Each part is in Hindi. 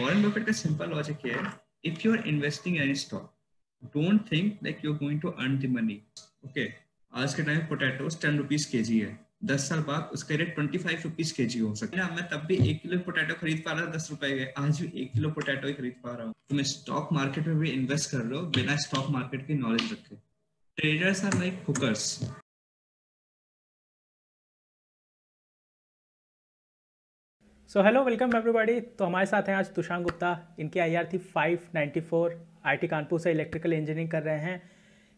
वॉरेन बफेट का सिंपल लॉजिक है if you are investing any stock don't think like you are going to earn the money okay आज के टाइम पोटैटोस टेन रुपीज़ के जी है. दस साल बाद उसका रेट ट्वेंटी फाइव रुपीज़ के जी हो सकता है। मैं तब भी एक किलो पोटैटो खरीद पा रहा था दस रुपए के। आज भी एक किलो पोटैटो ही खरीद पा रहा हूँ। तो स्टॉक मार्केट में भी इन्वेस्ट कर रहा हूँ, बिना स्टॉक मार्केट की नॉलेज रखे। Traders are like hookers so hello welcome everybody तो हमारे साथ हैं आज तुषार गुप्ता। इनकी आई आर थी five ninety four I T Kanpur से इलेक्ट्रिकल इंजीनियरिंग कर रहे हैं।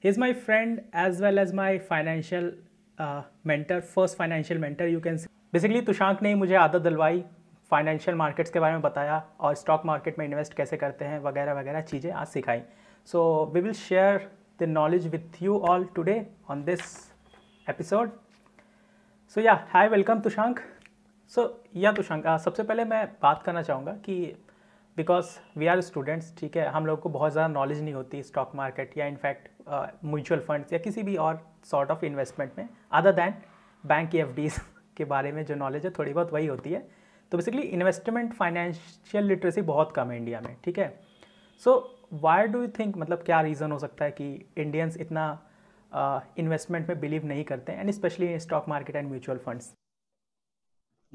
He is my friend as well as my financial mentor first financial mentor you can basically Tushank ने मुझे आदत दिलवाई फाइनेंशियल मार्केट्स के बारे में बताया और स्टॉक मार्केट में इन्वेस्ट कैसे करते हैं, वगैरह वगैरह चीज़ें आज सिखाई। So we will share the knowledge with you all today on this episode so yeah hi welcome तुषांक सो या तुषांक सबसे पहले मैं बात करना चाहूँगा कि बिकॉज़ वी आर स्टूडेंट्स ठीक है हम लोग को बहुत ज़्यादा नॉलेज नहीं होती स्टॉक मार्केट या इनफैक्ट म्यूचुअल फंड्स या किसी भी और सॉर्ट ऑफ़ इन्वेस्टमेंट में अदर दैन बैंक एफ़ के बारे में जो नॉलेज है थोड़ी बहुत वही होती है। तो बेसिकली इन्वेस्टमेंट फाइनेंशियल लिटरेसी बहुत कम है इंडिया में ठीक है। So why do you think मतलब क्या रीज़न हो सकता है कि इंडियंस इतना इन्वेस्टमेंट uh, में बिलीव नहीं करते and specially stock market and mutual funds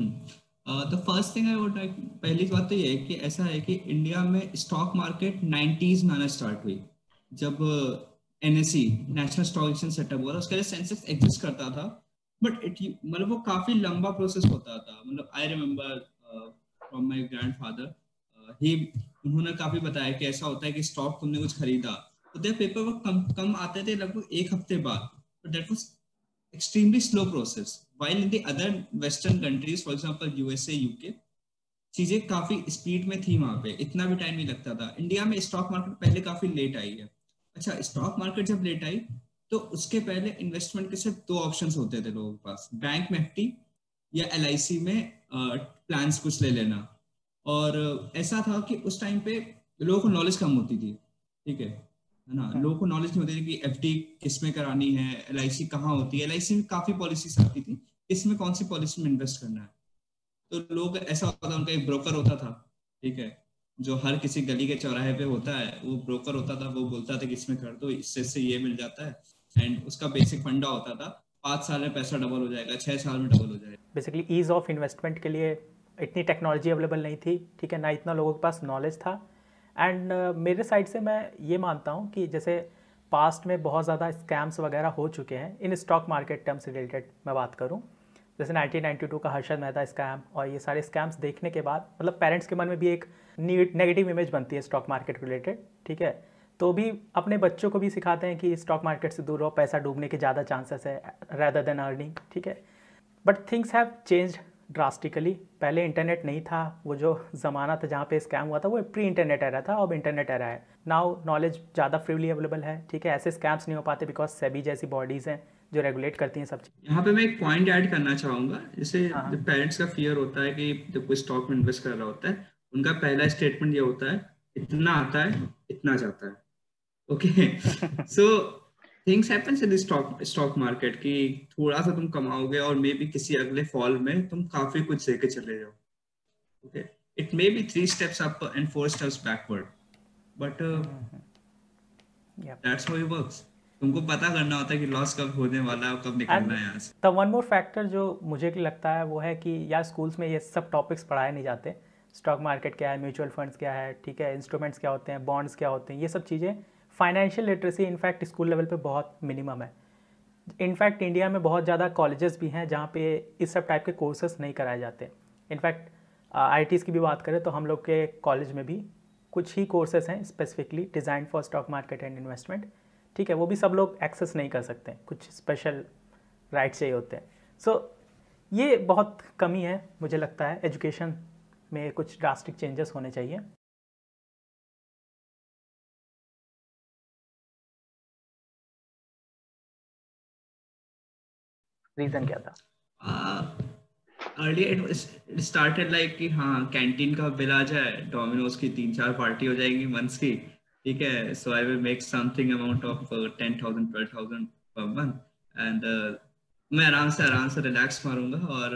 the first thing I would like पहली बात तो ये है कि ऐसा है कि इंडिया में स्टॉक मार्केट 90s में आना स्टार्ट हुई। जब NSC national stock exchange setup हुआ था, उसके लिए सेंसेक्स एग्जिस्ट करता था। बट इट मतलब वो काफ़ी लंबा प्रोसेस होता था। मतलब I remember from my grandfather he उन्होंने काफ़ी बताया कि ऐसा होता है कि स्टॉक तुमने कुछ खरीदा। तो देयर पेपर वर्क कम कम आते थे लगभग एक हफ़्ते बाद। But that was extremely slow process. While in the other western countries, for example usa uk चीज़ें काफ़ी स्पीड में थी वहाँ पे। इतना भी टाइम नहीं लगता था। इंडिया में स्टॉक मार्केट पहले काफ़ी लेट आई है। अच्छा स्टॉक मार्केट जब लेट आई तो उसके पहले इन्वेस्टमेंट के सिर्फ़ दो ऑप्शंस होते थे लोगों के पास। बैंक एफ़ या LIC में प्लान्स कुछ ले लेना। और ऐसा था कि उस टाइम पे लोगों को नॉलेज कम होती थी। ठीक है? है ना। लोगों को नॉलेज नहीं होती थी कि एफ़ डी किसमें करानी है एल आई सी कहाँ होती है? एल आई सी में काफ़ी पॉलिसीज़ आती थी। इसमें कौन सी पॉलिसी में इन्वेस्ट करना है? तो लोग ऐसा होता था उनका एक ब्रोकर होता था ठीक है? जो हर किसी गली के चौराहे पे होता है वो ब्रोकर होता था वो बोलता था कि इसमें कर दो इससे इससे ये मिल जाता है। एंड उसका बेसिक फंडा होता था पाँच साल में पैसा डबल हो जाएगा छह साल में डबल हो जाएगा। बेसिकली ईज ऑफ़ इन्वेस्टमेंट के लिए इतनी टेक्नोलॉजी अवेलेबल नहीं थी ठीक है? ना इतना लोगों के पास नॉलेज था एंड uh, मेरे साइड से मैं ये मानता हूँ कि जैसे पास्ट में बहुत ज़्यादा स्कैम्स वगैरह हो चुके हैं इन स्टॉक मार्केट टर्म्स रिलेटेड मैं बात करूँ जैसे 1992 का हर्षद मेहता स्कैम और ये सारे स्कैम्स देखने के बाद मतलब पेरेंट्स के मन में भी एक नेगेटिव इमेज बनती है स्टॉक मार्केट रिलेटेड ठीक है? तो भी अपने बच्चों को भी सिखाते हैं कि स्टॉक मार्केट से दूर रहो पैसा डूबने के ज़्यादा चांसेस है रैदर देन अर्निंग ठीक है? But things have changed drastically पहले इंटरनेट नहीं था वो जो ज़माना था जहाँ पे स्कैम हुआ था वो प्री इंटरनेट एरा था अब इंटरनेट एरा है। नाउ नॉलेज ज़्यादा फ्रीली अवेलेबल है ठीक है? ऐसे स्कैम्स नहीं हो पाते बिकॉज़ सेबी जैसी बॉडीज़ हैं जो रेगुलेट करती हैं सब चीज़। यहाँ पे मैं एक पॉइंट ऐड करना चाहूँगा जैसे हाँ। पेरेंट्स। का फियर होता है कि जब कोई स्टॉक में इन्वेस्ट कर रहा होता है उनका पहला स्टेटमेंट ये होता है इतना आता है इतना जाता है। Okay so things happens in stock stock market कि थोड़ा सा तुम कमाओगे और मे बी किसी अगले फॉल में तुम काफ़ी कुछ लेके चले जाओ। Okay it may be three steps up and four steps backward but that's how it works तुमको पता करना होता है कि लॉस कब होने वाला है कब निकलना है यहाँ से। द वन मोर फैक्टर जो मुझे लगता है वो है कि यार स्कूल्स में ये सब टॉपिक्स पढ़ाए नहीं जाते। स्टॉक मार्केट क्या है म्यूचुअल फंड्स क्या है ठीक है इंस्ट्रूमेंट्स क्या होते हैं बॉन्ड्स क्या होते हैं ये सब चीज़ें financial literacy in fact school level पे बहुत मिनिमम है। इनफैक्ट इंडिया में बहुत ज़्यादा कॉलेजेस भी हैं जहाँ पे इस सब टाइप के कोर्सेस नहीं कराए जाते। इनफैक्ट आई की भी बात करें तो हम लोग के कॉलेज में भी कुछ ही कोर्सेस हैं specifically design for stock market and investment ठीक है वो भी सब लोग एक्सेस नहीं कर सकते। कुछ स्पेशल राइट्स चाहिए होते हैं। सो so, ये बहुत कमी है मुझे लगता है। एजुकेशन में कुछ ड्रास्टिक चेंजेस होने चाहिए। रीजन क्या था? अर्लियर इट स्टार्टेड लाइक कि हाँ कैंटीन का बिल आ जाए डोमिनोज की तीन चार पार्टी हो जाएँगी मंथ्स की, ठीक है? So I will make something amount of ten thousand twelve thousand per month and मैं आराम से आराम से रिलैक्स मारूँगा और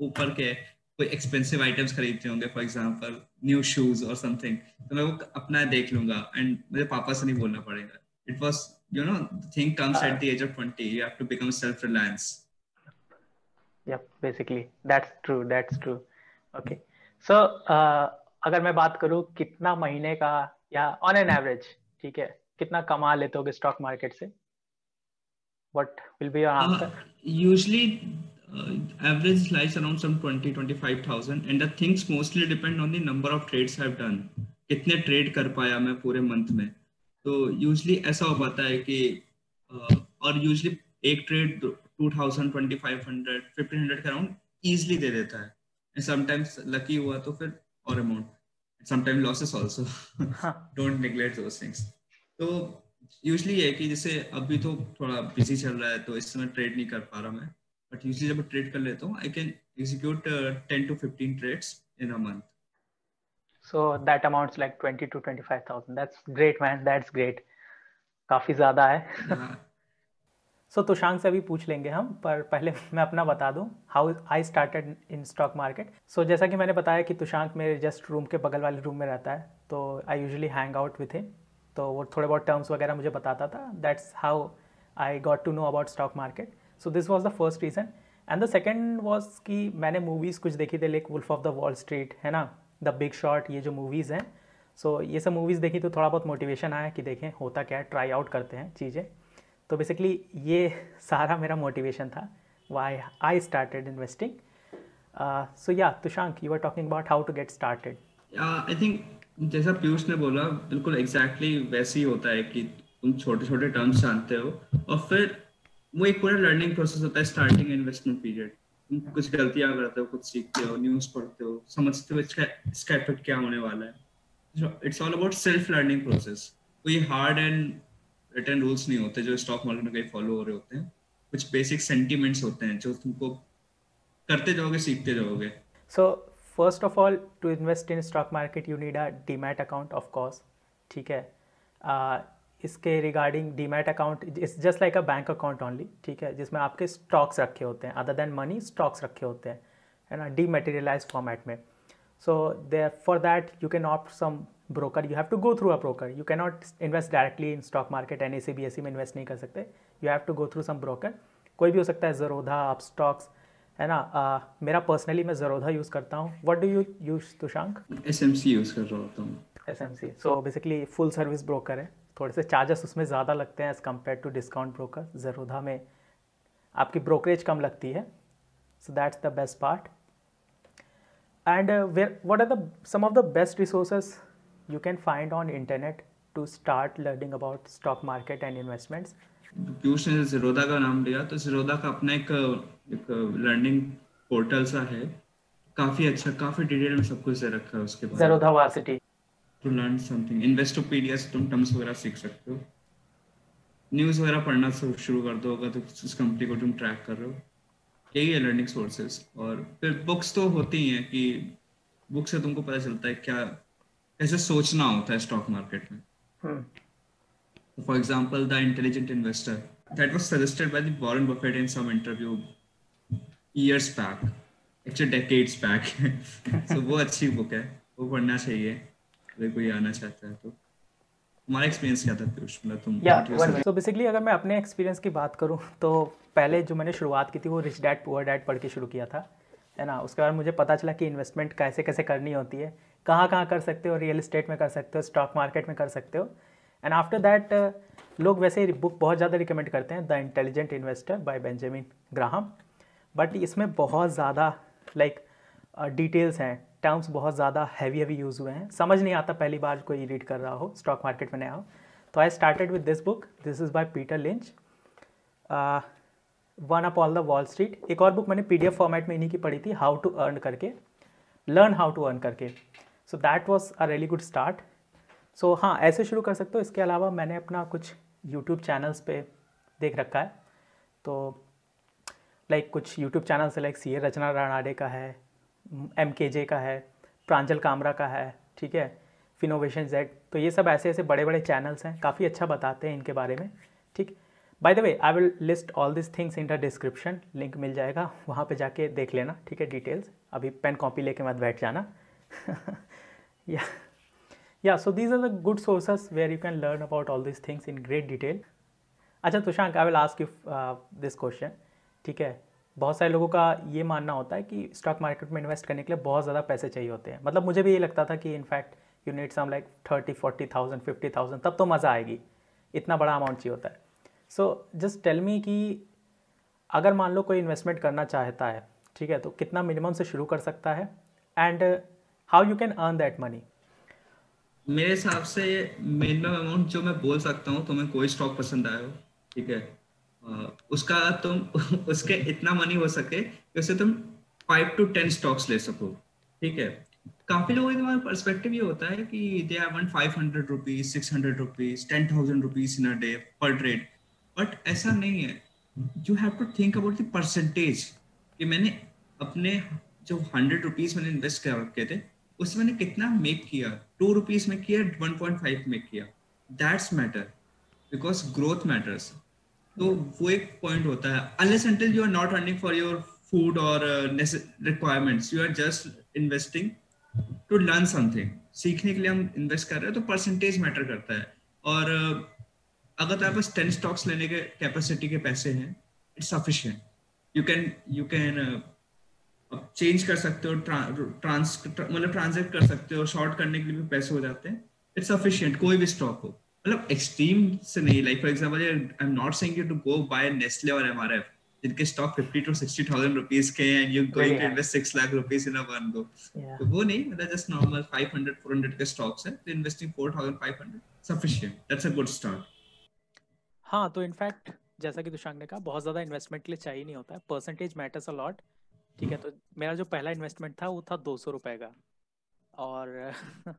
ऊपर के कोई एक्सपेंसिव आइटम्स खरीदते होंगे फॉर एग्जांपल न्यू शूज़ और समथिंग तो मैं वो अपना देख लूँगा। एंड मुझे पापा से नहीं बोलना पड़ेगा। It was you know thing comes at the age of 20 you have to become self reliance yep basically that's true that's true okay so uh, अगर मैं बात करूँ कितना महीने का या ऑन एन एवरेज ठीक है कितना कमा लेते होगे स्टॉक मार्केट से what will be your answer uh, usually uh, average lies around some 20 25000 and the things mostly depend on the number of trades i've done कितने ट्रेड कर पाया मैं पूरे मंथ में तो यूजली ऐसा हो पाता है कि uh, और यूजली एक trade two thousand twenty five hundred fifteen hundred के अराउंड ईजिली दे देता है। समटाइम्स लकी हुआ तो फिर और amount sometime losses also don't neglect those things तो यूजली ये है कि जैसे अभी तो थोड़ा बिज़ी चल रहा है तो इस समय ट्रेड नहीं कर पा रहा मैं। बट यूजली जब ट्रेड कर लेता हूँ I can execute ten to fifteen trades in a month so that amounts like 20 to 25000 that's great man. That's great. काफ़ी ज़्यादा है। सो so, से अभी पूछ लेंगे हम पर पहले मैं अपना बता दूँ how I started in stock market so जैसा कि मैंने बताया कि तुषांक मेरे जस्ट रूम के बगल वाले रूम में रहता है तो I usually hang out with him तो वो थोड़े बहुत टर्म्स वगैरह मुझे बताता था. That's how I got to know about stock market so this was the first reason and the second was कि मैंने मूवीज़ कुछ देखी थी like Wolf of the Wall Street है ना? द बिग शॉट ये जो मूवीज़ हैं. सो so, ये सब मूवीज़ देखी तो थोड़ा बहुत मोटिवेशन आया कि देखें होता क्या है ट्राई आउट करते हैं चीज़ें. तो बेसिकली ये सारा मेरा मोटिवेशन था why I started investing so yeah Tushank you are talking about how to get started I think जैसा पीयूष ने बोला, बिल्कुल एग्जैक्टली exactly वैसे ही होता है कि तुम छोटे छोटे टर्म्स जानते हो, और फिर वो एक पूरा लर्निंग प्रोसेस होता है स्टार्टिंग इन्वेस्टमेंट पीरियड कुछ गलतियाँ करते हो, कुछ सीखते हो न्यूज़ पढ़ते हो, समझते हो इसका इसका इफ़ेक्ट क्या होने वाला है. It's all about self learning process कोई हार्ड एंड रिटर्न रूल्स नहीं होते जो स्टॉक मार्केट में कहीं फॉलो हो रहे होते हैं। कुछ बेसिक सेंटिमेंट्स होते हैं जो तुमको करते जाओगे सीखते जाओगे। So first of all to invest in stock market you need a demat account of course ठीक है? uh, इसके regarding demat account it's just like a bank account only ठीक है? जिसमें आपके स्टॉक्स रखे होते हैं। अदर देन मनी स्टॉक्स रखे होते हैं। है ना? डीमेटेरियलाइज फॉर्मेट में। So they for that you can opt some broker you have to go through a broker you can not invest directly in stock market N A C B S C में इन्वेस्ट नहीं कर सकते. You have to go through some broker कोई भी हो सकता है जरोधा अप स्टॉक्स है ना? आ, मेरा पर्सनली मैं जरोधा यूज़ करता हूँ. What do you use Tushank S M C use कर रहा होता हूँ. S M C so basically full service broker है. थोड़े से चार्जेस उसमें ज़्यादा लगते हैं as compare to discount broker Zerodha में आपकी ब्रोकरेज कम लगती है. So that's the best part and where what are the some of the best resources you can find on internet to start learning about stock market and investments Piyush ने जीरोदा का नाम लिया? तो जीरोदा का अपना एक एक लर्निंग पोर्टल सा है। काफ़ी अच्छा काफ़ी डिटेल में सब कुछ दे रखा है उसके बारे Zerodha varsity to learn something Investopedia से तुम टर्म्स वगैरह सीख सकते हो। न्यूज़ वगैरह पढ़ना शुरू कर दो अगर तो उस कंपनी को तुम ट्रैक कर रहे हो। यही है लर्निंग सोर्सेज और फिर बुक्स तो होती ही हैं कि बुक से तुमको पता चलता है क्या कैसे सोचना होता है स्टॉक मार्केट में हम्म। For example, The Intelligent Investor. That was suggested by the Warren Buffett in some interview years back. Actually, decades back. so वो अच्छी बुक है वो पढ़ना चाहिए अगर कोई आना चाहता है तो हमारा एक्सपीरियंस क्या था पीयूष मतलब तुम तो बेसिकली अगर मैं अपने एक्सपीरियंस की बात करूँ तो पहले जो मैंने शुरुआत की थी वो रिच डैड पुअर डैड पढ़ के शुरू किया था है ना उसके बाद मुझे पता चला कि इन्वेस्टमेंट कैसे कैसे करनी होती है कहाँ कहाँ कर सकते हो रियल इस्टेट में कर सकते हो स्टॉक मार्केट में कर सकते हो। एंड आफ्टर दैट लोग वैसे ही बुक बहुत ज़्यादा रिकमेंड करते हैं the intelligent investor by Benjamin Graham but इसमें बहुत ज़्यादा लाइक डिटेल्स हैं टर्म्स बहुत ज़्यादा हैवी हैवी यूज़ हुए हैं। समझ नहीं आता पहली बार कोई रीड कर रहा हो स्टॉक मार्केट में नया हो। तो I started with this book this is by Peter Lynch one up all the Wall Street एक और बुक मैंने पीडीएफ फॉर्मेट में इन्हीं की पढ़ी थी हाउ टू अर्न करके लर्न हाउ टू अर्न करके। So that was a really good start so हाँ ऐसे शुरू कर सकते हो। इसके अलावा मैंने अपना कुछ यूट्यूब चैनल्स पे देख रखा है। तो लाइक like, कुछ YouTube channels like C A Rachana Ranade का है एम के जे का है प्रांजल कामरा का है ठीक है फिनोवेशन जेड तो ये सब ऐसे ऐसे बड़े बड़े चैनल्स हैं काफ़ी अच्छा बताते हैं इनके बारे में ठीक। By the way I will list all this things in the description link मिल जाएगा वहाँ पे जाके देख लेना ठीक है डिटेल्स अभी पेन कॉपी लेके मत बैठ जाना। Yeah yeah so these are the good sources where you can learn about all this things in great detail अच्छा Tushank I will ask you this question ठीक है? बहुत सारे लोगों का ये मानना होता है कि स्टॉक मार्केट में इन्वेस्ट करने के लिए बहुत ज़्यादा पैसे चाहिए होते हैं। मतलब मुझे भी ये लगता था कि in fact you need some like thirty forty thousand fifty thousand तब तो मज़ा आएगी। इतना बड़ा अमाउंट चाहिए होता है। सो जस्ट टेल मी कि अगर मान लो कोई इन्वेस्टमेंट करना चाहता है, ठीक है तो कितना मिनिमम से शुरू कर सकता है? And how you can earn that money मेरे हिसाब से मिनिमम अमाउंट जो मैं बोल सकता हूँ, तुम्हें कोई स्टॉक पसंद आया हो, ठीक है? उसका तुम, उसके इतना मनी हो सके कि उससे तुम फाइव टू टेन स्टॉक्स ले सको, ठीक है? काफ़ी लोगों का पर्सपेक्टिव ये होता है कि they are one five hundred rupees six hundred rupees ten thousand rupees in a day per trade but ऐसा नहीं है. You have to think about the percentage कि मैंने अपने जो हंड्रेड रुपीज़ मैंने इन्वेस्ट कर रखे थे उसमें मैंने कितना मेक किया? टू रुपीज़ में किया वन पॉइंट फाइव में किया। That's matter because growth matters तो वो एक पॉइंट होता है। Unless until you are not running for your food और requirements you are just investing to learn something सीखने के लिए हम इन्वेस्ट कर रहे हैं तो परसेंटेज मैटर करता है। और uh, अगर तुम्हारे पास टेन स्टॉक्स लेने के कैपेसिटी के पैसे हैं it's sufficient you can you can change कर सकते हो ट्रांस मतलब ट्रांजेक्ट कर सकते हो शॉर्ट करने के लिए भी पैसे हो जाते हैं। इट्स सफिशियंट कोई भी स्टॉक हो। मतलब एक्सट्रीम से नहीं like for example I am not saying you to go buy Nestle और एमआरएफ जिनके स्टॉक 50 टू 60000 रुपीस के हैं you going to invest 6 lakh rupees in a one go तो वो नहीं मतलब जस्ट नॉर्मल 500 400 के स्टॉक्स हैं तो investing 4500 sufficient that's a good start हाँ तो इनफैक्ट जैसा कि दुशांक ने कहा बहुत ज़्यादा इन्वेस्टमेंट के लिए चाहिए नहीं होता है। परसेंटेज मैटर्स अ लॉट ठीक है तो मेरा जो पहला इन्वेस्टमेंट था वो था दो सौ रुपये का। और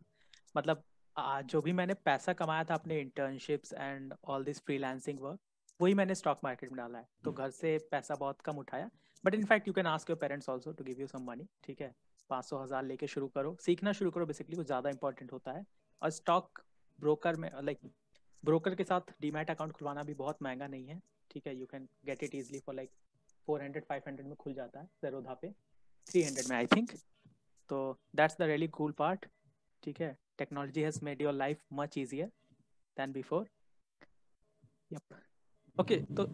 मतलब आ, जो भी मैंने पैसा कमाया था अपने internships and all this freelancing work वही मैंने स्टॉक मार्केट में डाला है। तो घर से पैसा बहुत कम उठाया but in fact you can ask your parents also to give you some money ठीक है? पाँच सौ हज़ार लेके शुरू करो। सीखना शुरू करो बेसिकली वो ज़्यादा इंपॉर्टेंट होता है। और स्टॉक ब्रोकर में लाइक ब्रोकर के साथ डीमैट अकाउंट खुलवाना भी बहुत महँगा नहीं है ठीक है? You can get it easily for like four hundred five hundred में खुल जाता है जरोधा पे थ्री हंड्रेड में आई थिंक तो that's the really cool part ठीक है technology has made your life much easier than before yep okay so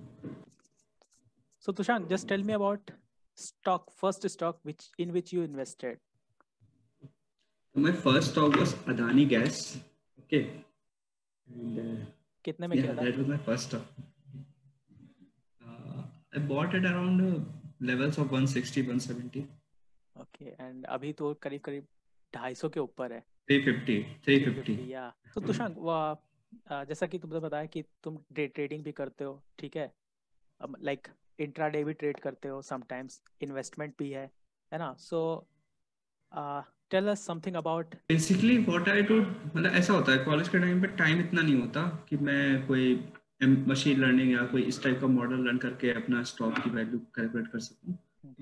so tushank just tell me about stock first stock which in which you invested my first stock was adani gas okay and uh, कितने में yeah, that was my first stock uh, i bought it around uh, levels of 160 170 okay and अभी तो करीब करीब 250 के ऊपर है। 350 350 या। तो तुषांक जैसा कि तुमने बताया कि तुम डे ट्रेडिंग भी करते हो ठीक है? लाइक इंट्रा डे भी ट्रेड करते हो समटाइम्स इन्वेस्टमेंट भी है है ना? So tell us something about basically what I do मतलब ऐसा होता है कॉलेज के टाइम पे टाइम इतना नहीं होता कि मैं कोई मशीन लर्निंग या कोई इस टाइप का मॉडल रन करके अपना स्टॉक की वैल्यू कैलकुलेट कर सकूँ।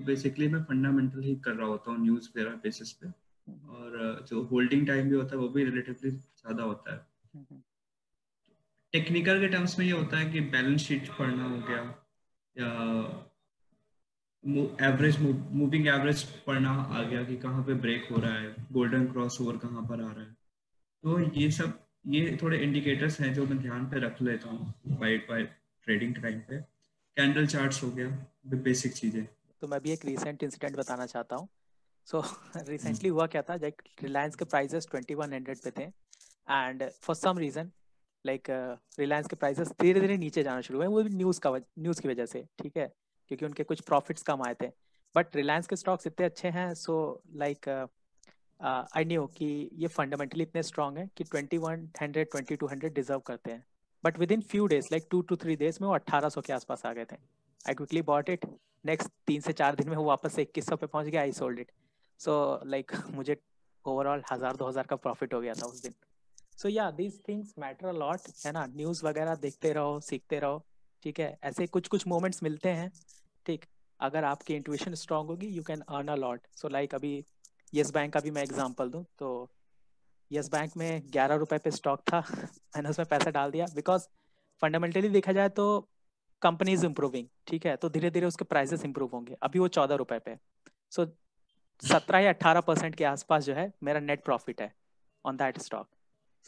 Basically hmm. मैं फंडामेंटल ही कर रहा होता हूँ न्यूज़ वगैरह बेसिस पे। और जो होल्डिंग टाइम भी होता है वो भी रिलेटिवली ज़्यादा होता है। टेक्निकल के टर्म्स में ये होता है कि बैलेंस शीट पढ़ना हो गया या एवरेज मूविंग एवरेज पढ़ना आ गया कि कहाँ पे ब्रेक हो रहा है गोल्डन क्रॉस ओवर कहाँ पर आ रहा है। तो ये सब ये थोड़े इंडिकेटर्स हैं जो मैं ध्यान पे रख लेता हूँ बाई बाई ट्रेडिंग टाइम पे। कैंडल चार्ट्स हो गया बेसिक चीज़ें। तो मैं भी एक रिसेंट इंसिडेंट बताना चाहता हूँ। सो रिसेंटली हुआ क्या था लाइक रिलायंस के प्राइजेस ट्वेंटी वन हंड्रेड पे थे। And for some reason like Reliance के प्राइजेस धीरे धीरे नीचे जाना शुरू हुए वो भी न्यूज़ का न्यूज़ की वजह से ठीक है? क्योंकि उनके कुछ प्रॉफिट्स कम आए थे। बट रिलायंस के स्टॉक्स इतने अच्छे हैं सो लाइक आई न्यू कि ये फंडामेंटली इतने स्ट्रॉन्ग है कि twenty one hundred twenty two hundred deserve करते हैं। But within few days like two two three days में वो अट्ठारह सौ के आसपास आ गए थे। I quickly bought it next तीन से चार दिन में वो वापस इक्कीस सौ पे पहुँच गया I sold it so like मुझे ओवरऑल हज़ार, दो हज़ार का प्रॉफिट हो गया था उस दिन। सो या दीज थिंग्स मैटर लॉट है ना? न्यूज़ वगैरह देखते रहो, सीखते रहो, ठीक है? ऐसे कुछ कुछ मोमेंट्स मिलते हैं, ठीक? अगर आपकी इंट्यूशन स्ट्रांग होगी you can earn a lot so like अभी येस बैंक का भी मैं एग्जांपल दूँ तो येस बैंक में ग्यारह रुपए पे स्टॉक था। मैंने उसमें पैसा डाल दिया। बिकॉज़ फंडामेंटली देखा जाए तो कंपनी इज़ इम्प्रूविंग ठीक है? तो धीरे धीरे उसके प्राइसेस इंप्रूव होंगे। अभी वो चौदह रुपए पे। सो सत्रह या अट्ठारह परसेंट के आसपास जो है, मेरा नेट प्रॉफिट है ऑन दैट स्टॉक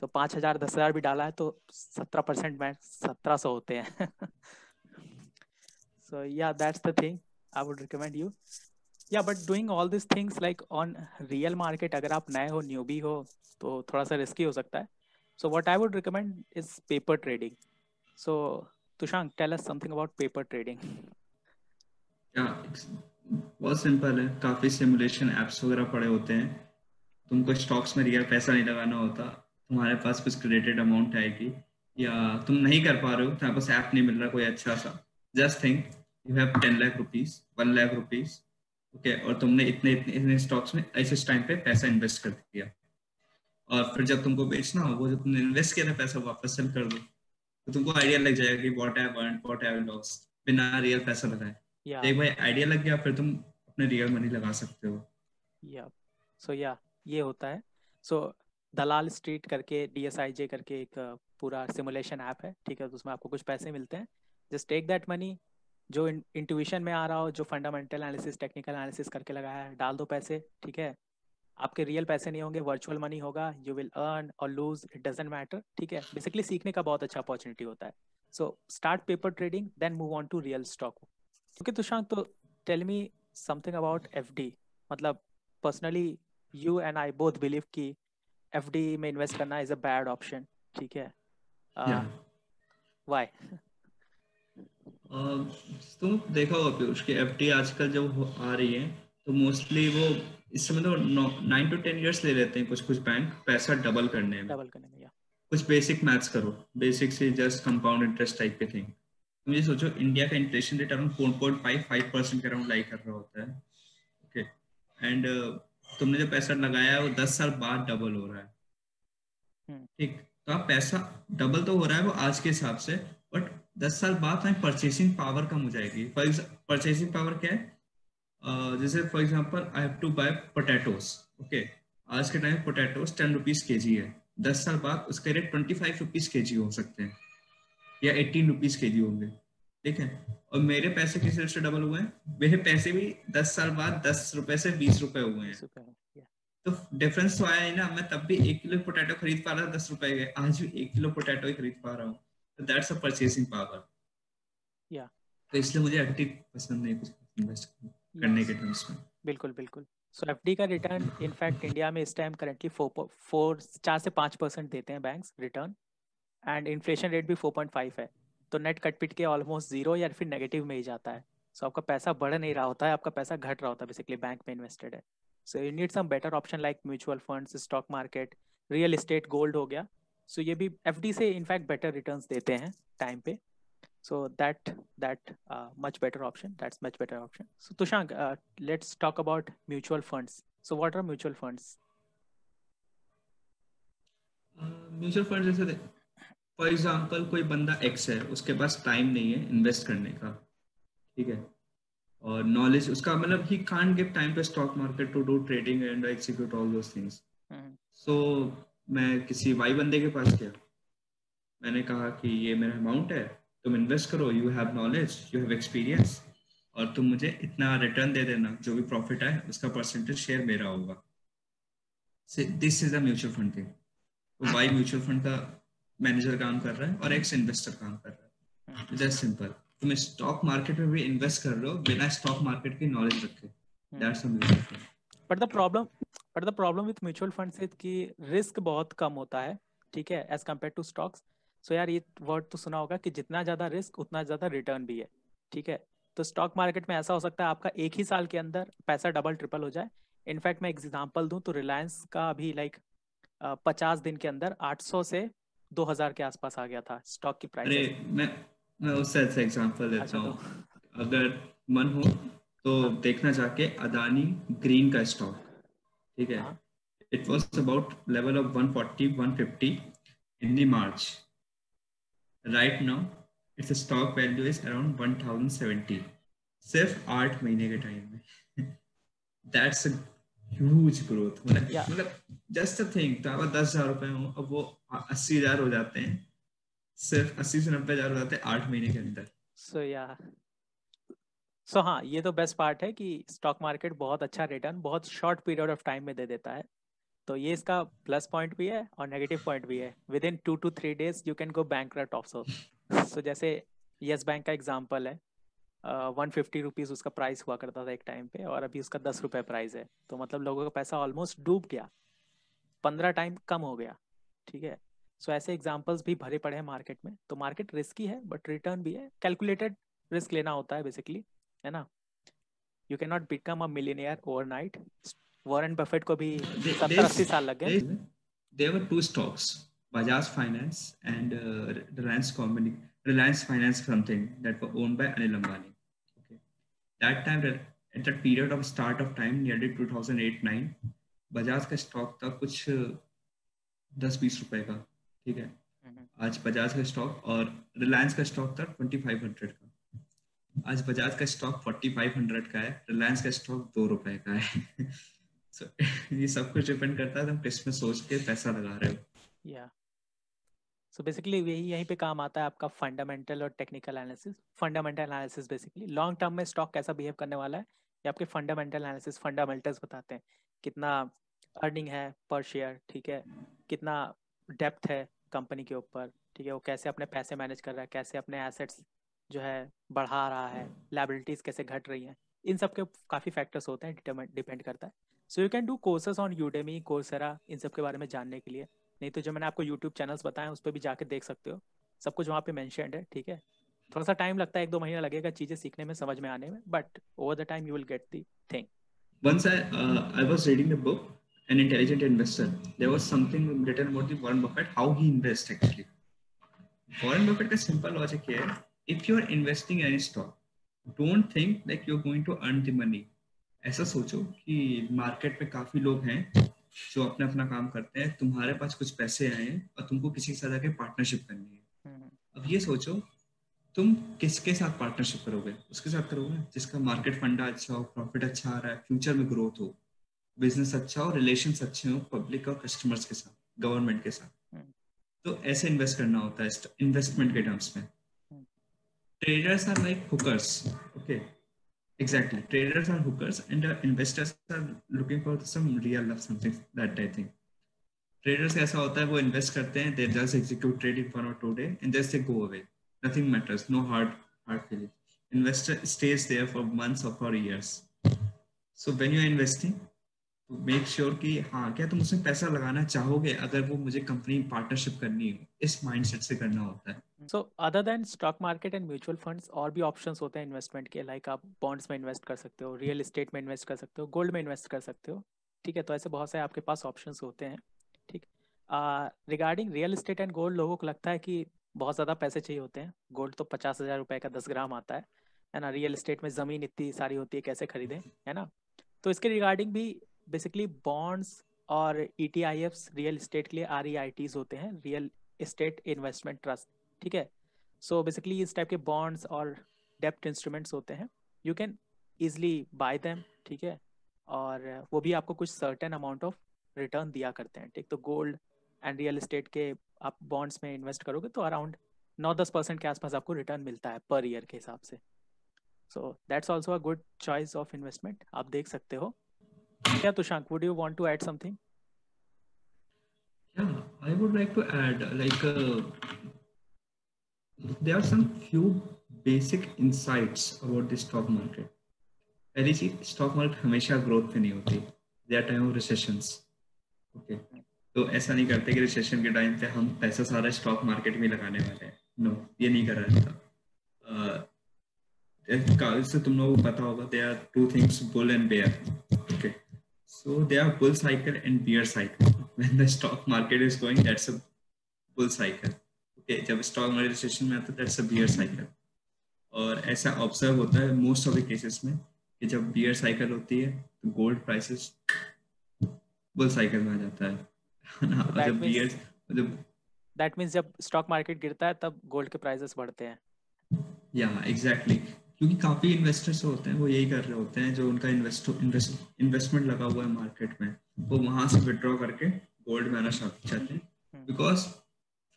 सो पाँच हज़ार, दस हज़ार भी डाला है तो सत्रह परसेंट मैं सत्रह सौ होते हैं। सो या that's the thing I would recommend you या but doing all this things like on real market अगर आप नए हो न्यूबी हो तो थोड़ा सा रिस्की हो सकता है। So what I would recommend is paper trading so Tushank tell us something about paper trading बहुत सिंपल है। काफ़ी सिमुलेशन एप्स वगैरह पड़े होते हैं। तुमको स्टॉक्स में रियल पैसा नहीं लगाना होता। तुम्हारे पास कुछ क्रेडिटेड अमाउंट आएगी। या तुम नहीं कर पा रहे हो, तुम्हारे पास ऐप नहीं मिल रहा कोई अच्छा सा। Just think you have ten lakh rupees one lakh rupees okay और तुमने इतने इतने इतने स्टॉक्स में ऐसे टाइम पे पैसा इन्वेस्ट कर दिया। और फिर जब तुमको बेचना हो वो जो तुमने इन्वेस्ट किया था पैसा वापस सेल कर दो तो तुमको आइडिया लग जाएगा कि what I earn what I loss बिना रियल पैसा लगाए। Yeah. एक बार आइडिया लग गया फिर तुम अपने रियल मनी लगा सकते हो। या सो या ये होता है। सो so, दलाल स्ट्रीट करके डीएसआईजे करके एक पूरा सिमुलेशन ऐप है ठीक है? तो उसमें आपको कुछ पैसे मिलते हैं। जस्ट टेक दैट मनी जो इंट्यूशन में आ रहा हो जो फंडामेंटल एनालिसिस टेक्निकल एनालिसिस करके लगाया है डाल दो पैसे ठीक है? आपके रियल पैसे नहीं होंगे वर्चुअल मनी होगा यू विल अर्न और लूज इट डजेंट मैटर ठीक है? बेसिकली सीखने का बहुत अच्छा अपॉर्चुनिटी होता है। So start paper trading then move on to real stock okay Tushant तो tell me something about FD मतलब personally you and I both believe कि एफ़ में इन्वेस्ट करना इज़ अ बैड ऑप्शन ठीक है? वाई तुम देखा होगा पीयूष कि एफ़ आजकल जब आ रही है तो मोस्टली वो इस समय तो नाइन टू टेन इयर्स ले लेते हैं कुछ कुछ बैंक पैसा डबल करने में। डबल करने में या। कुछ बेसिक मैथ्स करो बेसिक से जस्ट कंपाउंड इंटरेस्ट टाइप के थिंग तुम ये सोचो इंडिया का inflation rate around four point five five percent के अराउंड लाई कर रहा होता है। ओके एंड तुमने जो पैसा लगाया है वो दस साल बाद डबल हो रहा है। हम्म। ठीक? तो आप पैसा डबल तो हो रहा है वो आज के हिसाब से बट दस साल बाद हमें परचेसिंग पावर कम हो जाएगी। परचेसिंग पावर क्या है? जैसे for example I have to buy potatoes okay आज के टाइम पोटैटोस टेन रुपीज़ के जी है। दस साल बाद उसके रेट ट्वेंटी फाइव रुपीज़ के जी हो सकते हैं या एटीन रुपीज़ के जी होंगे ठीक है? और मेरे पैसे किस रेट से डबल हुए हैं? मेरे पैसे भी दस साल बाद दस रुपए से बीस रुपए हुए हैं। तो डिफरेंस तो आया है ना मैं तब भी एक किलो पोटैटो खरीद पा रहा था दस रुपए के। आज भी एक किलो पोटैटो ही खरीद पा रहा हूँ। दैट्स अ परचेसिंग पावर या तो इसलिए मुझे एक्टिव पसंद नहीं कुछ इन्वेस्ट करने के टर्म्स में। बिल्कुल बिल्कुल। सो एफ़ का रिटर्न इनफैक्ट इंडिया में इस टाइम करेंटली फोर फोर चार से पाँच परसेंट देते हैं banks return and inflation rate भी फोर पॉइंट फाइव है। तो नेट कट पिट के ऑलमोस्ट ज़ीरो या फिर नेगेटिव में ही जाता है। सो so, आपका पैसा बढ़ नहीं रहा होता है आपका पैसा घट रहा होता है बेसिकली बैंक में इन्वेस्टेड है। So you need some better option like mutual funds stock market real estate gold हो गया। सो ये भी एफडी से इनफैक्ट बेटर रिटर्न देते हैं टाइम पे. So that that uh, much better option that's much better option. So tushank uh, let's talk about mutual funds. So what are mutual funds? Mutual fund जैसे फॉर एग्जांपल कोई बंदा एक्स है उसके पास टाइम नहीं है इन्वेस्ट करने का ठीक है? और नॉलेज उसका मतलब ही can't give time to stock market to do trading and execute all those things so मैं किसी वाई बंदे के पास गया। मैंने कहा कि ये मेरा अमाउंट है तुम इन्वेस्ट करो you have knowledge you have experience और तुम मुझे इतना रिटर्न दे देना जो भी प्रॉफिट है उसका परसेंटेज शेयर मेरा होगा। This is a mutual fund thing तो वाई म्यूचुअल फंड का मैनेजर काम कर रहा है और एक्स इन्वेस्टर काम कर रहा है। जस्ट सिंपल तुम स्टॉक मार्केट में भी इन्वेस्ट कर रहे हो बिना स्टॉक मार्केट की नॉलेज रखे। That's a mutual fund but the problem but the problem with mutual fund is कि रिस्क बहुत कम होता है ठीक है as compare to stocks so यार ये वर्ड तो सुना होगा कि जितना ज़्यादा रिस्क उतना ज़्यादा रिटर्न भी है ठीक है? तो स्टॉक मार्केट में ऐसा हो सकता है आपका एक ही साल के अंदर पैसा डबल ट्रिपल हो जाए। इनफैक्ट मैं एग्ज़ाम्पल दूँ तो रिलायंस का अभी लाइक पचास दिन के अंदर आठ सौ से दो हज़ार के आसपास आ गया था स्टॉक की प्राइस मैं मैं उससे अच्छा एग्जांपल देता अच्छा, हूँ। तो... अगर मन हो तो. देखना जाके अदानी ग्रीन का स्टॉक ठीक है? It was about level of 140 150 in the March right now it's stock value is around 1070 सिर्फ़ आठ महीने के टाइम में। दैट्स ह्यूज ग्रोथ मतलब मतलब जस्ट अ थिंग तो दस हज़ार रुपए हो अब वो अस्सी हज़ार हो जाते हैं। सिर्फ़ अस्सी से नब्बे हज़ार हो जाते हैं आठ महीने के अंदर। सो या सो so, हाँ ये तो बेस्ट पार्ट है कि स्टॉक मार्केट बहुत अच्छा रिटर्न बहुत शॉर्ट पीरियड ऑफ़ टाइम में दे देता है। तो ये इसका प्लस पॉइंट भी है और नेगेटिव पॉइंट भी है। Within two two three days you can go bank also so जैसे यस बैंक का एग्ज़ाम्पल है। वन फिफ्टी रुपीज़ उसका प्राइस हुआ करता था एक टाइम पे और अभी उसका दस रुपये प्राइस है। तो मतलब लोगों का पैसा ऑलमोस्ट डूब गया। पंद्रह टाइम कम हो गया। ठीक है? सो so, ऐसे एग्जाम्पल्स भी भरे पड़े हैं मार्केट में। तो मार्केट रिस्की है बट रिटर्न भी है। कैलकुलेटेड रिस्क लेना होता है बेसिकली है ना you can not become a millionaire overnight Warren Buffett को भी सत्तर अस्सी साल लग गए there were two stocks Bajaj Finance and uh, Reliance Company, Reliance Finance something that were owned by Anil Ambani. Okay, that time at that period of start of time, nearly 2008-9, Bajaj का स्टॉक था कुछ दस बीस रुपए का ठीक है आज बजाज का स्टॉक और रिलायंस का स्टॉक था ट्वेंटी फाइव हंड्रेड का आज बजाज का स्टॉक फोर्टी फाइव हंड्रेड का है रिलायंस का स्टॉक दो रुपए का है। So, ये सब कुछ डिपेंड करता है तुम किसमें सोच के पैसा लगा रहे हो। या सो बेसिकली यही यहीं पे काम आता है आपका फंडामेंटल और technical analysis fundamental analysis basically long term में स्टॉक कैसा बिहेव करने वाला है ये आपके फंडामेंटल एनालिसिस फंडामेंटल्स बताते हैं। कितना अर्निंग है पर शेयर ठीक है? कितना डेप्थ है कंपनी के ऊपर ठीक है? वो कैसे अपने पैसे मैनेज कर रहा है कैसे अपने एसेट्स जो है बढ़ा रहा है लाइबिलिटीज़ कैसे घट रही हैं इन सब के काफ़ी फैक्टर्स होते हैं डिपेंड करता है so you can do courses on Udemy Coursera इन सब के बारे में जानने के लिए नहीं तो जो मैंने आपको यूट्यूब चैनल्स बताए उस पर भी जाके देख सकते हो सब कुछ वहाँ पे मैंशनड है ठीक है थोड़ा सा टाइम लगता है एक दो महीना लगेगा चीज़ें सीखने में समझ में आने में but over the time you will get the thing Once I uh, I was reading the book, An Intelligent Investor. There was something written about the Warren Buffett, how he invests actually. Warren Buffett का simple logic है if you're investing in any stock, don't think like you're going to earn the money. ऐसा सोचो कि मार्केट में काफ़ी लोग हैं जो अपना अपना काम करते हैं तुम्हारे पास कुछ पैसे आए हैं और तुमको किसी के साथ आके पार्टनरशिप करनी है हम्म। अब ये सोचो तुम किसके साथ पार्टनरशिप करोगे उसके साथ करोगे जिसका मार्केट फंडा अच्छा हो प्रॉफिट अच्छा आ रहा है फ्यूचर में ग्रोथ हो बिज़नेस अच्छा हो रिलेशन अच्छे हो पब्लिक और कस्टमर्स के साथ गवर्नमेंट के साथ हम्म। तो ऐसे इन्वेस्ट करना होता है इन्वेस्टमेंट के टर्म्स में traders are like hookers. Okay, exactly. Traders are hookers, and uh, investors are looking for some real love, something that I think. Traders ऐसा होता है वो invest करते हैं they just execute trade in one or two day and just they go away. Nothing matters. No hard hard feeling. Investor stays there for months or for years. So when you are make sure sure कि हाँ क्या तुम उसमें पैसा लगाना चाहोगे अगर वो मुझे कंपनी पार्टनरशिप करनी हो? इस माइंडसेट से करना होता है। So other than stock market and mutual funds और भी ऑप्शंस होते हैं इन्वेस्टमेंट के लाइक आप बॉन्ड्स में इन्वेस्ट कर सकते हो रियल एस्टेट में इन्वेस्ट कर सकते हो गोल्ड में इन्वेस्ट कर सकते हो। ठीक है तो ऐसे बहुत सारे आपके पास ऑप्शन होते हैं। ठीक regarding real estate and gold लोगों को लगता है कि बहुत ज़्यादा पैसे चाहिए होते हैं। गोल्ड तो पचास हज़ार रुपये का दस ग्राम आता है है ना? रियल इस्टेट में ज़मीन इतनी सारी होती है, कैसे खरीदें, है ना? तो इसके रिगार्डिंग भी बेसिकली बॉन्ड्स और ई रियल इस्टेट के लिए आर टीज होते हैं रियल इस्टेट इन्वेस्टमेंट ट्रस्ट ठीक है? सो बेसिकली इस टाइप के बॉन्ड्स और डेप्ट इंस्ट्रूमेंट्स होते हैं। You can easily buy them ठीक है? और वो भी आपको कुछ सर्टेन अमाउंट ऑफ़ रिटर्न दिया करते हैं, ठीक? तो गोल्ड एंड रियल इस्टेट के आप बॉन्ड्स में इन्वेस्ट करोगे तो अराउंड नौ दस परसेंट के आसपास आपको रिटर्न मिलता है पर ईयर के हिसाब से। So that's also a good choice of investment आप देख सकते हो। क्या Tushank would you want to add something Yeah, I would like to add like uh, there are some few basic insights about the stock market. पहली चीज़ स्टॉक मार्केट हमेशा ग्रोथ पे नहीं होती there time of recessions okay तो ऐसा नहीं करते कि रिसेशन के टाइम पे हम पैसा सारा स्टॉक मार्केट में लगाने वाले हैं नो no, ये नहीं कर रहा था uh, से तुम लोगों को पता होगा there are two things bull and bear okay so there are bull cycle and bear cycle when the stock market is going that's a bull cycle जब स्टॉक मार्केट सेशन में आता है दैट्स अ बियर साइकिल और ऐसा ऑब्ज़र्व होता है मोस्ट ऑफ़ द केसेस में कि जब बियर साइकिल होती है तो गोल्ड प्राइसेस बुल साइकिल में आ जाता है। ना so जब बियर जब दैट मींस जब स्टॉक मार्केट गिरता है तब गोल्ड के प्राइसेस बढ़ते हैं। या एग्जैक्टली क्योंकि काफ़ी इन्वेस्टर्स होते हैं वो यही कर रहे होते हैं जो उनका इन्वेस्ट इन्वेस्टमेंट लगा हुआ है मार्केट में वो वहाँ से विड्रॉ करके गोल्ड में आना चाहते हैं। बिकॉज़।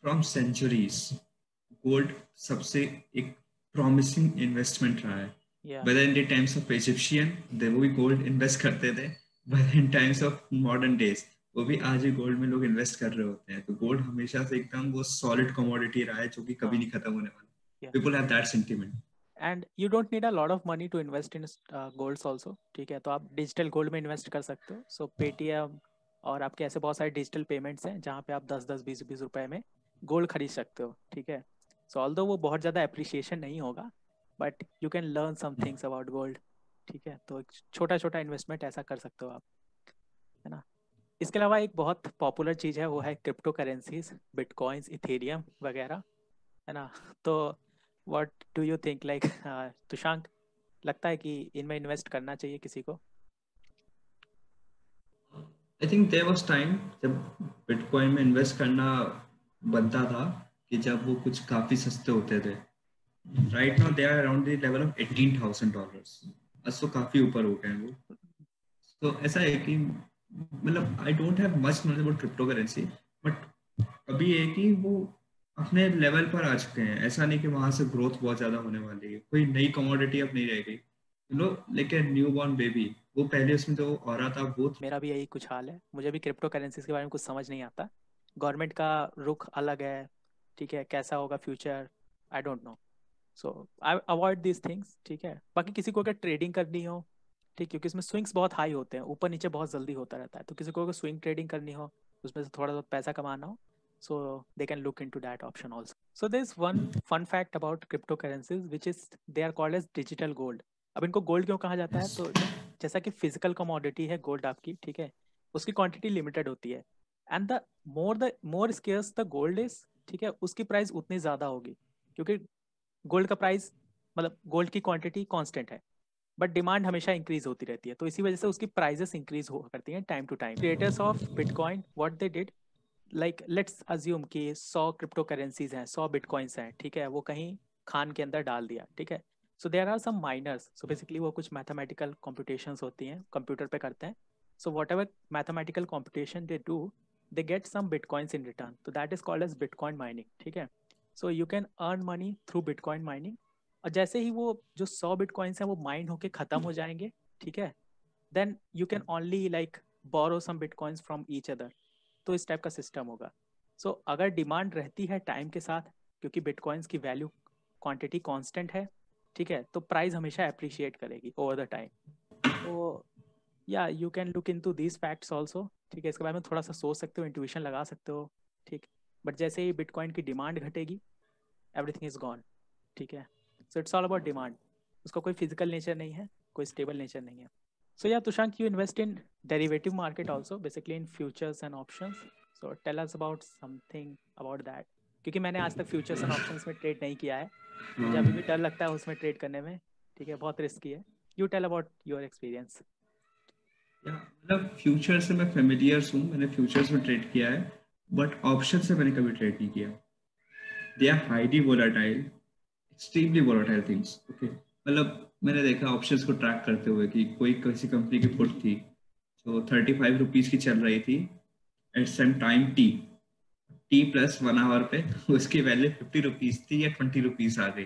फ्रॉम सेंचुरीज गोल्ड सबसे एक प्रॉमिसिंग इन्वेस्टमेंट रहा है। Whether in the times of Egyptian they वो भी gold invest करते थे। But in times of modern days वो भी आज ही गोल्ड में लोग इन्वेस्ट कर रहे होते हैं। तो गोल्ड हमेशा से एकदम वो सॉलिड कमोडिटी रहा है जो कि कभी नहीं खत्म होने वाला। People have that sentiment and you don't need a lot of money to invest in golds also ठीक है? तो आप डिजिटल गोल्ड में इन्वेस्ट कर सकते हो। सो पेटीएम और आपके ऐसे बहुत सारे डिजिटल पेमेंट्स हैं, जहाँ पे आप दस दस, बीस बीस रुपए में गोल्ड खरीद सकते हो, ठीक है? सो ऑल वो बहुत ज़्यादा अप्रिसिएशन नहीं होगा but you can learn some things about gold ठीक है? तो एक छोटा छोटा इन्वेस्टमेंट ऐसा कर सकते हो आप, है ना? इसके अलावा एक बहुत पॉपुलर चीज़ है, वो है क्रिप्टो करेंसीज बिटकॉइंस इथेरियम वगैरह, है ना? तो what do you think like Tushank लगता है कि इनमें इन्वेस्ट करना चाहिए किसी को? I think there was time जब बिटकॉइन में इन्वेस्ट करना बनता था कि जब वो कुछ काफ़ी सस्ते होते थे। Right now they are around the level of 18000 dollars अब तो काफ़ी ऊपर हो गए हैं वो। तो ऐसा है कि मतलब I don't have much knowledge about crypto currency but अभी है कि वो अपने लेवल पर आ चुके हैं। ऐसा नहीं कि वहाँ से ग्रोथ बहुत ज़्यादा होने वाली है। कोई नई कमोडिटी अब नहीं रह गई लो लेकिन न्यू बॉर्न बेबी वो पहले उसमें हो रहा था, वो मेरा भी यही कुछ हाल है। मुझे भी क्रिप्टो करेंसीज के बारे में कुछ समझ नहीं आता। गवर्नमेंट का रुख अलग है। ठीक है, कैसा होगा future I don't know so I avoid this things ठीक है। बाकी किसी को अगर ट्रेडिंग करनी हो, ठीक, क्योंकि इसमें स्विंग्स बहुत हाई होते हैं। ऊपर नीचे बहुत जल्दी होता रहता है। तो किसी को अगर स्विंग ट्रेडिंग करनी हो, उसमें से थोड़ा बहुत पैसा कमाना हो so they can look into that option also. So there's one fun fact about cryptocurrencies which is they are called as digital gold. अब इनको गोल्ड क्यों कहा जाता है? तो जैसा कि फ़िज़िकल कमोडिटी है गोल्ड आपकी ठीक है? उसकी क्वांटिटी लिमिटेड होती है। And the more the more scarce the gold is ठीक है उसकी प्राइस उतनी ज़्यादा होगी। क्योंकि गोल्ड का प्राइस मतलब गोल्ड की क्वांटिटी कांस्टेंट है। बट डिमांड हमेशा इंक्रीज होती रहती है। तो इसी वजह से उसकी प्राइजेस इंक्रीज हो करती हैं time to time creators of Bitcoin what they did like let's assume कि सौ क्रिप्टो करेंसीज हैं, सौ बिटकॉइंस हैं, ठीक है? वो कहीं खान के अंदर डाल दिया, ठीक है? So there are some miners so basically वो कुछ मैथमेटिकल कॉम्पिटिशन्स होती हैं कंप्यूटर पे करते हैं। So whatever mathematical competition they do they get some bitcoins in return तो that is called as bitcoin mining ठीक है? So you can earn money through bitcoin mining और जैसे ही वो, जो सौ बिटकॉइंस हैं, वो माइंड होके ख़त्म हो जाएँगे, ठीक है? Then you can only like borrow some bitcoins from each other तो इस टाइप का सिस्टम होगा। सो so, अगर डिमांड रहती है टाइम के साथ क्योंकि बिटकॉइंस की वैल्यू क्वांटिटी कांस्टेंट है ठीक है तो प्राइस हमेशा अप्रिशिएट करेगी ओवर द टाइम तो या you can look into these facts also ठीक है इसके बारे में थोड़ा सा सोच सकते हो इंट्यूशन लगा सकते हो ठीक। बट जैसे ही बिटकॉइन की डिमांड घटेगी एवरीथिंग इज़ गॉन ठीक है। So it's all about demand उसका कोई फ़िज़िकल नेचर नहीं है कोई स्टेबल नेचर नहीं है। So yeah, Tushank, you invest in derivative market also, basically in futures and options. So tell us about something about that. क्योंकि मैंने आज तक फ्यूचर्स एंड ऑप्शंस में ट्रेड नहीं किया है। मुझे अभी भी डर लगता है उसमें ट्रेड करने में। ठीक है बहुत रिस्की है। You tell about your experience मतलब फ्यूचर से मैं फेमिलियर हूँ। मैंने फ्यूचर्स में ट्रेड किया है। बट ऑप्शन से मैंने कभी ट्रेड नहीं किया। They are highly volatile extremely volatile things okay मतलब मैंने देखा ऑप्शंस को ट्रैक करते हुए कि कोई किसी कंपनी की पुट थी जो थर्टी फाइव रुपीज़ की चल रही थी at some time T T plus one hour पे उसकी वैल्यू फिफ्टी रुपीज़ थी या ट्वेंटी रुपीज़ आ गई।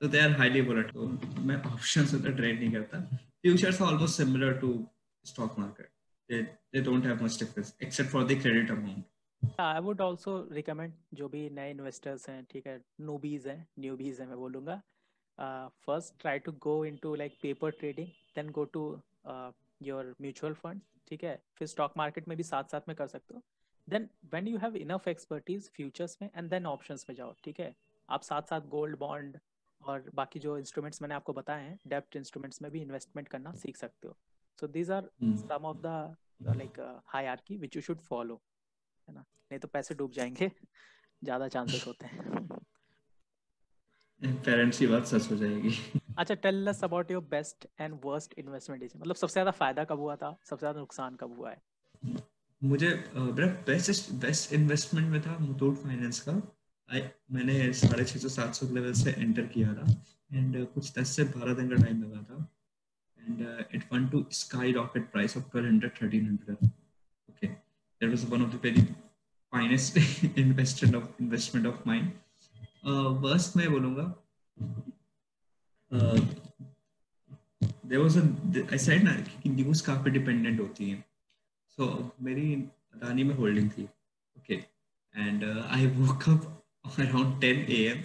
तो दे आर हाईली वोलेट तो मैं ऑप्शन तो ट्रेड नहीं करता। Futures almost similar to stock market they they don't have much difference, except for the credit amount. I would also recommend जो भी नए इन्वेस्टर्स हैं, ठीक है नूबीज हैं न्यूबीज हैं, मैं बोलूँगा। Uh, first try to go into like paper trading then go to uh, your mutual funds ठीक है? फिर स्टॉक मार्केट में भी साथ साथ में कर सकते हो। Then when you have enough expertise futures में एंड देन ऑप्शंस में जाओ ठीक है? आप साथ साथ गोल्ड बॉन्ड और बाकी जो इंस्ट्रूमेंट्स मैंने आपको बताए हैं डेप्ट इंस्ट्रूमेंट्स में भी इन्वेस्टमेंट करना सीख सकते हो। So these are some of the like hierarchy which you should follow है ना? नहीं तो पैसे डूब जाएँगे ज़्यादा चांसेस होते हैं। पेरेंट्स की बात सच हो जाएगी। अच्छा tell us about your best and worst investment मतलब सबसे ज़्यादा फ़ायदा कब हुआ था? सबसे ज़्यादा नुकसान कब हुआ है? मुझे मेरा बेस्ट बेस्ट इन्वेस्टमेंट में था मुथूट फाइनेंस का। आई मैंने साढ़े छः सौ सात सौ लेवल से एंटर किया था। एंड कुछ दस से बारह दिन का टाइम लगा था। And it went to skyrocket price of twelve hundred thirteen hundred okay that was one of the very finest investment of investment of mind worst मैं बोलूँगा ऐसा है न्यूज़ काफ़ी डिपेंडेंट होती है। सो so, मेरी रानी में होल्डिंग थी। Okay and I woke up ten A M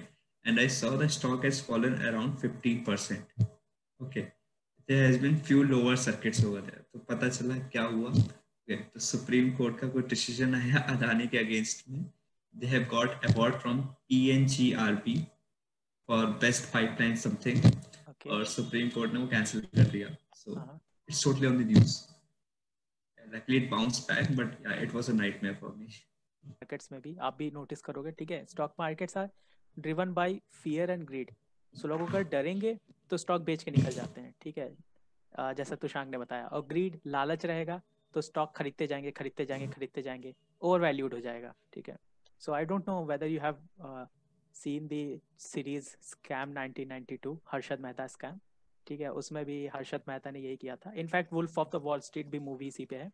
and I saw the stock has fallen around fifteen percent okay there has been few lower circuits हो गए तो पता चला क्या हुआ? Okay. तो सुप्रीम कोर्ट का कोई डिसीज़न आया अदानी के अगेंस्ट में। They have got award from N G R P best pipeline something. Okay. और सुप्रीम कोर्ट ने वो कैंसिल कर दिया. So uh-huh. it's totally on the news. Luckily it bounced back but yeah it was a nightmare for me. Markets में भी आप भी नोटिस करोगे ठीक है? Stock markets are driven by fear and greed so लोग अगर डरेंगे तो स्टॉक बेच के निकल जाते हैं ठीक है? जैसा तुषांक ने बताया। और ग्रीड लालच रहेगा तो स्टॉक खरीदते जाएँगे खरीदते जाएँगे खरीदते जाएँगे ओवर वैल्यूड हो जाएगा ठीक है? So I don't know whether you have seen the series scam 1992 Harshad Mehta scam ठीक है उसमें भी हर्षद मेहता ने यही किया था। In fact Wolf of the Wall Street भी मूवी इसी पे है।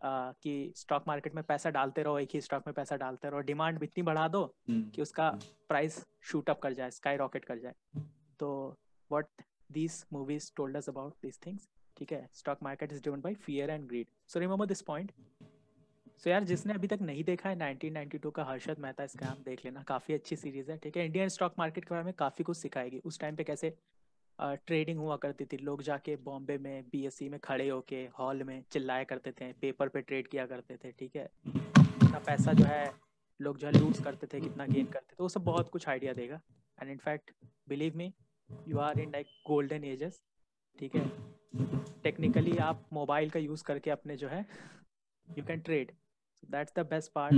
कि स्टॉक मार्केट में पैसा डालते रहो एक ही स्टॉक में पैसा डालते रहो। डिमांड इतनी बढ़ा दो हम्म। कि उसका प्राइस शूट अप कर जाए स्काई रॉकेट कर जाए। तो what these movies told us about this things ठीक है stock market is driven by fear and greed so remember this point so यार, जिसने अभी तक नहीं देखा है 1992 का हर्षद मेहता स्कैम देख लेना। काफ़ी अच्छी सीरीज़ है, ठीक है? इंडियन स्टॉक मार्केट के बारे में काफ़ी कुछ सिखाएगी। उस टाइम पे कैसे ट्रेडिंग हुआ करती थी। लोग जाके बॉम्बे में बीएससी में खड़े होके, हॉल में चिल्लाया करते थे, पेपर पे ट्रेड किया करते थे, ठीक है? कितना पैसा जो है, लोग जो है लूज करते थे, कितना गेन करते थे, वो सब बहुत कुछ आइडिया देगा। And in fact believe me you are in like golden ages ठीक है? टेक्निकली आप मोबाइल का यूज़ करके अपने जो है you can trade that's the best part